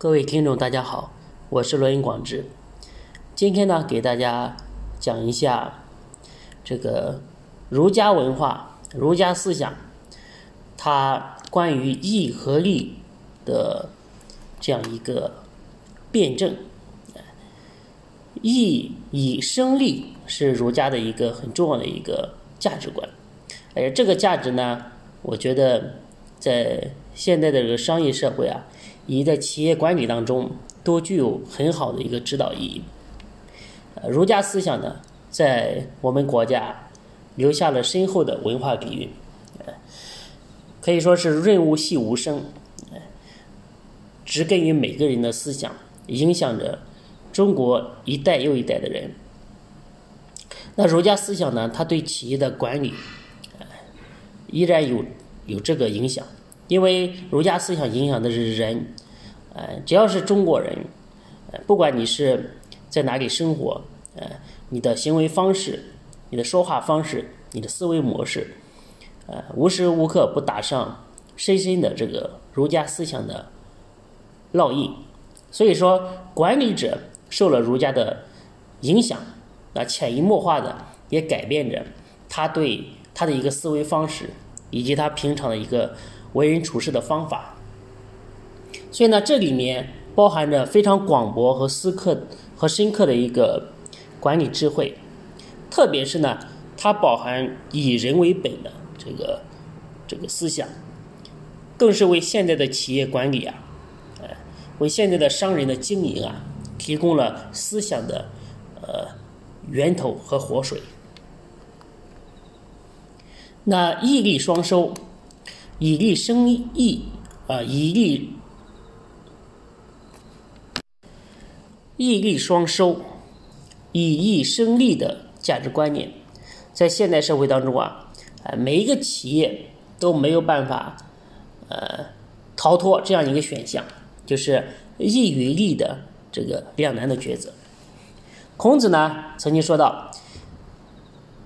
各位听众，大家好，我是罗云广志。今天呢，给大家讲一下这个儒家文化、儒家思想，它关于义和利的这样一个辩证。义以生利是儒家的一个很重要的一个价值观，而这个价值呢，我觉得在现在的这个商业社会啊。以在企业管理当中都具有很好的一个指导意义。儒家思想呢，在我们国家留下了深厚的文化底蕴，可以说是润物细无声，植根于每个人的思想，影响着中国一代又一代的人。那儒家思想呢，它对企业的管理依然有有这个影响。因为儒家思想影响的是人，呃，只要是中国人，呃，不管你是在哪里生活，呃，你的行为方式、你的说话方式、你的思维模式，呃，无时无刻不打上深深的这个儒家思想的烙印。所以说，管理者受了儒家的影响，那潜移默化的也改变着他对他的一个思维方式，以及他平常的一个。为人处事的方法，所以呢，这里面包含着非常广博和深刻和深刻的一个管理智慧，特别是呢，它包含以人为本的这个这个思想，更是为现在的企业管理啊，呃，为现在的商人的经营啊，提供了思想的呃源头和活水。那义利双收。以利生义，啊，以利义利双收，以义生利的价值观念，在现代社会当中啊，啊，每一个企业都没有办法，呃，逃脱这样一个选项，就是义与利的这个两难的抉择。孔子呢曾经说到：“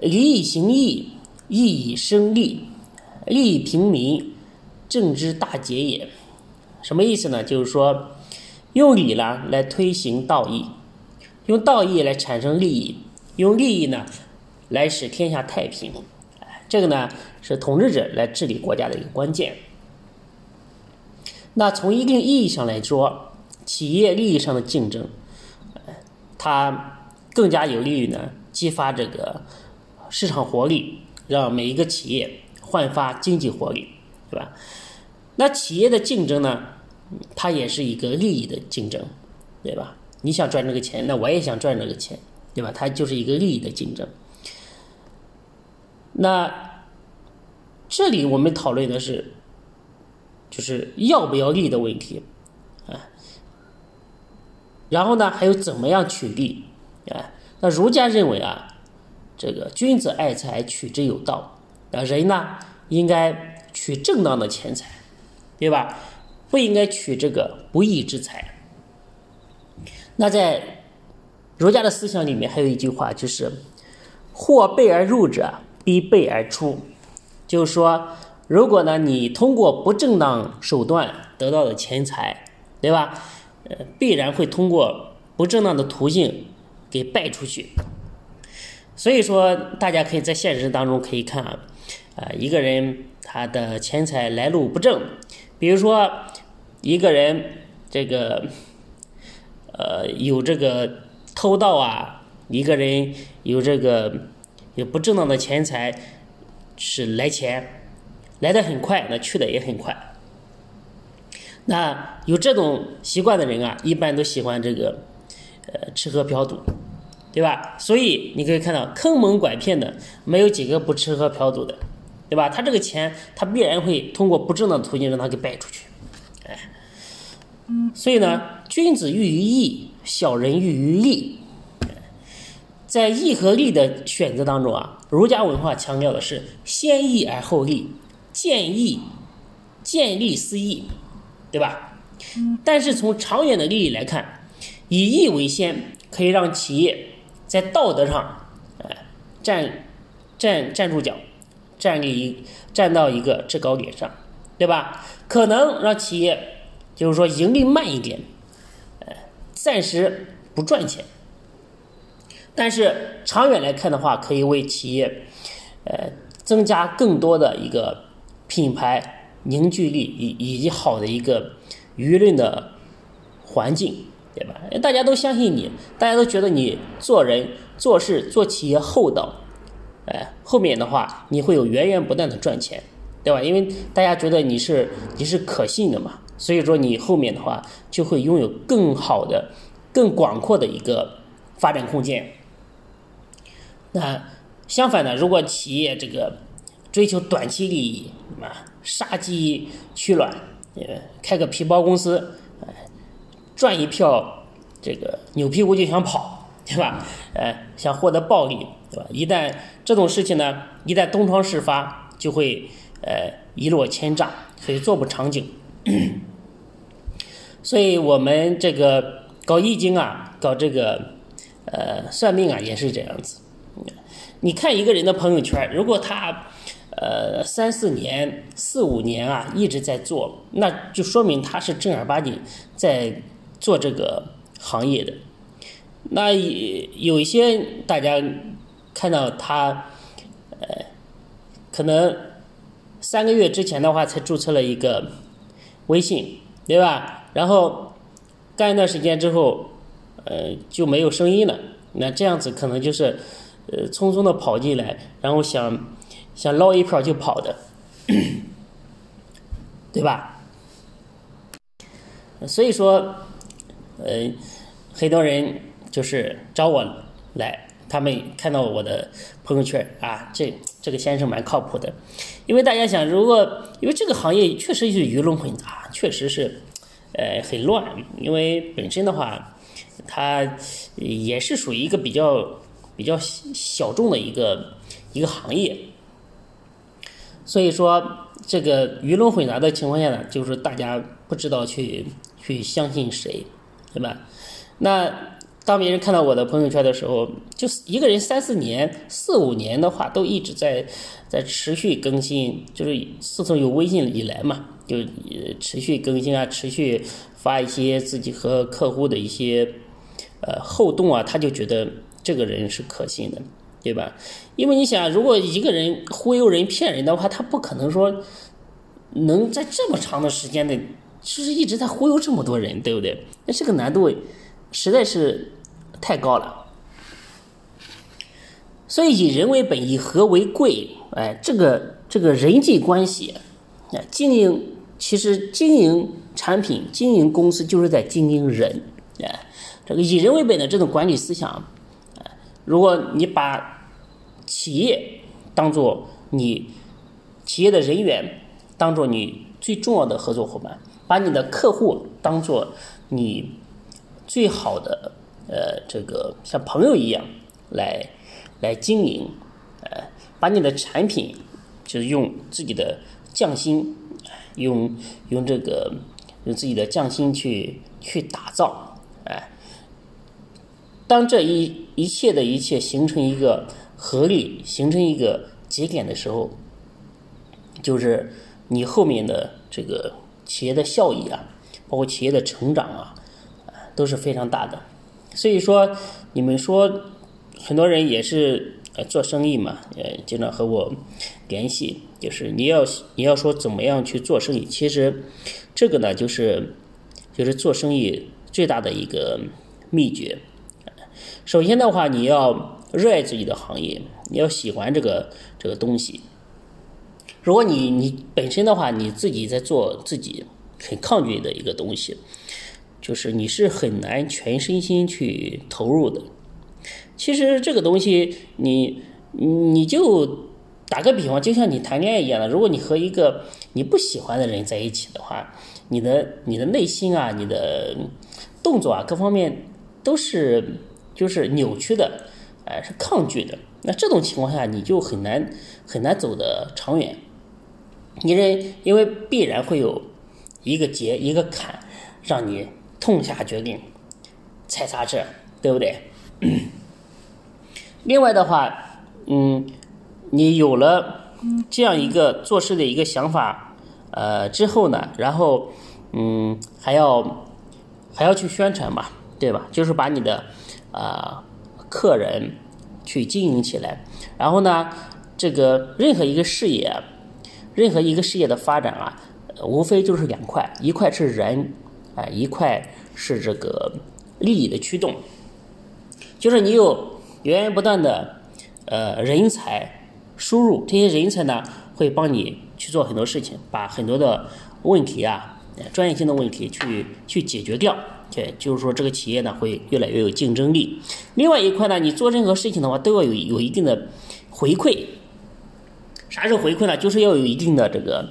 礼以行义，义以生利。”利益平民，政之大节也。什么意思呢？就是说，用礼呢来推行道义，用道义来产生利益，用利益呢来使天下太平。这个呢是统治者来治理国家的一个关键。那从一定意义上来说，企业利益上的竞争，它更加有利于呢激发这个市场活力，让每一个企业。焕发经济活力，对吧？那企业的竞争呢？它也是一个利益的竞争，对吧？你想赚这个钱，那我也想赚这个钱，对吧？它就是一个利益的竞争。那这里我们讨论的是，就是要不要利的问题啊。然后呢，还有怎么样取利啊？那儒家认为啊，这个君子爱财，取之有道。啊，人呢应该取正当的钱财，对吧？不应该取这个不义之财。那在儒家的思想里面，还有一句话，就是“或备而入者，必备而出”。就是说，如果呢你通过不正当手段得到的钱财，对吧？呃，必然会通过不正当的途径给败出去。所以说，大家可以在现实当中可以看啊。啊，一个人他的钱财来路不正，比如说一个人这个呃有这个偷盗啊，一个人有这个有不正当的钱财是来钱来的很快，那去的也很快。那有这种习惯的人啊，一般都喜欢这个呃吃喝嫖赌，对吧？所以你可以看到坑蒙拐骗的没有几个不吃喝嫖赌的。对吧？他这个钱，他必然会通过不正当途径让他给败出去，哎，所以呢，君子喻于义，小人喻于利。在义和利的选择当中啊，儒家文化强调的是先义而后利，见义见利思义，对吧？但是从长远的利益来看，以义为先，可以让企业在道德上，哎，站站站住脚。站立一站到一个制高点上，对吧？可能让企业就是说盈利慢一点，呃暂时不赚钱，但是长远来看的话，可以为企业呃增加更多的一个品牌凝聚力以以及好的一个舆论的环境，对吧？大家都相信你，大家都觉得你做人做事做企业厚道，哎，后面的话你会有源源不断的赚钱。对吧？因为大家觉得你是你是可信的嘛，所以说你后面的话就会拥有更好的、更广阔的一个发展空间。那相反呢，如果企业这个追求短期利益啊，杀鸡取卵，呃，开个皮包公司，赚一票这个扭屁股就想跑，对吧？呃，想获得暴利，对吧？一旦这种事情呢，一旦东窗事发，就会。呃，一落千丈，所以做不长久。所以我们这个搞易经啊，搞这个呃算命啊，也是这样子。你看一个人的朋友圈，如果他呃三四年、四五年啊一直在做，那就说明他是正儿八经在做这个行业的。那有一些大家看到他呃可能。三个月之前的话，才注册了一个微信，对吧？然后干一段时间之后，呃，就没有声音了。那这样子可能就是，呃，匆匆的跑进来，然后想想捞一票就跑的，对吧？所以说，呃，很多人就是找我来。他们看到我的朋友圈啊，这这个先生蛮靠谱的，因为大家想，如果因为这个行业确实是鱼龙混杂，确实是，呃，很乱。因为本身的话，它也是属于一个比较比较小众的一个一个行业，所以说这个鱼龙混杂的情况下呢，就是大家不知道去去相信谁，对吧？那。当别人看到我的朋友圈的时候，就是一个人三四年、四五年的话，都一直在在持续更新，就是自从有微信以来嘛，就持续更新啊，持续发一些自己和客户的一些呃互动啊，他就觉得这个人是可信的，对吧？因为你想，如果一个人忽悠人、骗人的话，他不可能说能在这么长的时间内，就是一直在忽悠这么多人，对不对？那这个难度实在是。太高了，所以以人为本，以和为贵。哎，这个这个人际关系，啊，经营其实经营产品、经营公司就是在经营人。哎，这个以人为本的这种管理思想，如果你把企业当做你企业的人员当做你最重要的合作伙伴，把你的客户当做你最好的。呃，这个像朋友一样来来经营，呃，把你的产品就是用自己的匠心，用用这个用自己的匠心去去打造，哎，当这一一切的一切形成一个合力，形成一个节点的时候，就是你后面的这个企业的效益啊，包括企业的成长啊，都是非常大的。所以说，你们说很多人也是呃做生意嘛，呃经常和我联系，就是你要你要说怎么样去做生意，其实这个呢就是就是做生意最大的一个秘诀。首先的话，你要热爱自己的行业，你要喜欢这个这个东西。如果你你本身的话，你自己在做自己很抗拒的一个东西。就是你是很难全身心去投入的。其实这个东西，你你就打个比方，就像你谈恋爱一样的。如果你和一个你不喜欢的人在一起的话，你的你的内心啊，你的动作啊，各方面都是就是扭曲的，哎，是抗拒的。那这种情况下，你就很难很难走得长远。你这因为必然会有一个结一个坎，让你。痛下决定，踩刹车，对不对？另外的话，嗯，你有了这样一个做事的一个想法，呃，之后呢，然后，嗯，还要还要去宣传嘛，对吧？就是把你的啊客人去经营起来，然后呢，这个任何一个事业，任何一个事业的发展啊，无非就是两块，一块是人，啊，一块是这个利益的驱动，就是你有源源不断的呃人才输入，这些人才呢会帮你去做很多事情，把很多的问题啊，专业性的问题去去解决掉。对，就是说这个企业呢会越来越有竞争力。另外一块呢，你做任何事情的话都要有有一定的回馈。啥是回馈呢？就是要有一定的这个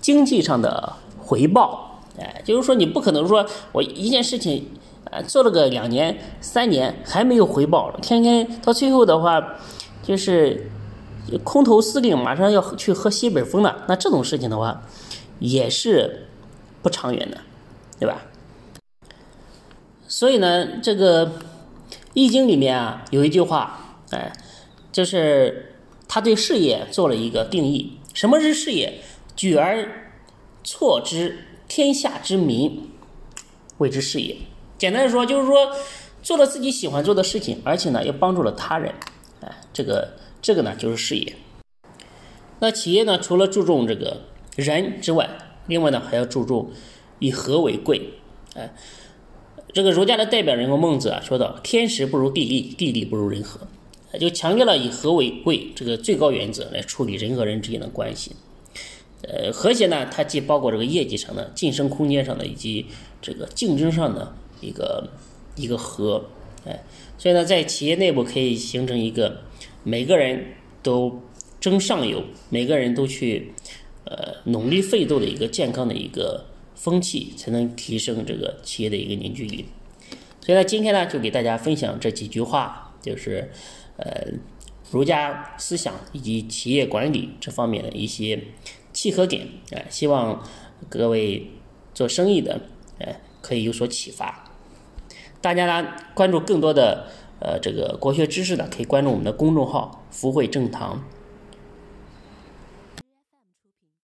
经济上的回报。哎，就是说你不可能说我一件事情呃做了个两年三年还没有回报，天天到最后的话就是空头司令马上要去喝西北风了。那这种事情的话也是不长远的，对吧？所以呢，这个《易经》里面啊有一句话，哎，就是他对事业做了一个定义：什么是事业？举而错之，天下之民谓之事业。简单的说，就是说做了自己喜欢做的事情，而且呢又帮助了他人，哎，这个这个呢就是事业。那企业呢，除了注重这个人之外，另外呢还要注重以和为贵，哎。这个儒家的代表人物孟子啊，说到“天时不如地利，地利不如人和”，就强调了以和为贵这个最高原则来处理人和人之间的关系。呃，和谐呢，它既包括这个业绩上的、晋升空间上的，以及这个竞争上的一个一个和。哎，所以呢，在企业内部可以形成一个每个人都争上游，每个人都去呃努力奋斗的一个健康的一个。风气才能提升这个企业的一个凝聚力，所以呢，今天呢就给大家分享这几句话，就是呃儒家思想以及企业管理这方面的一些契合点，哎，希望各位做生意的哎可以有所启发。大家呢关注更多的呃这个国学知识的，可以关注我们的公众号“福慧正堂”。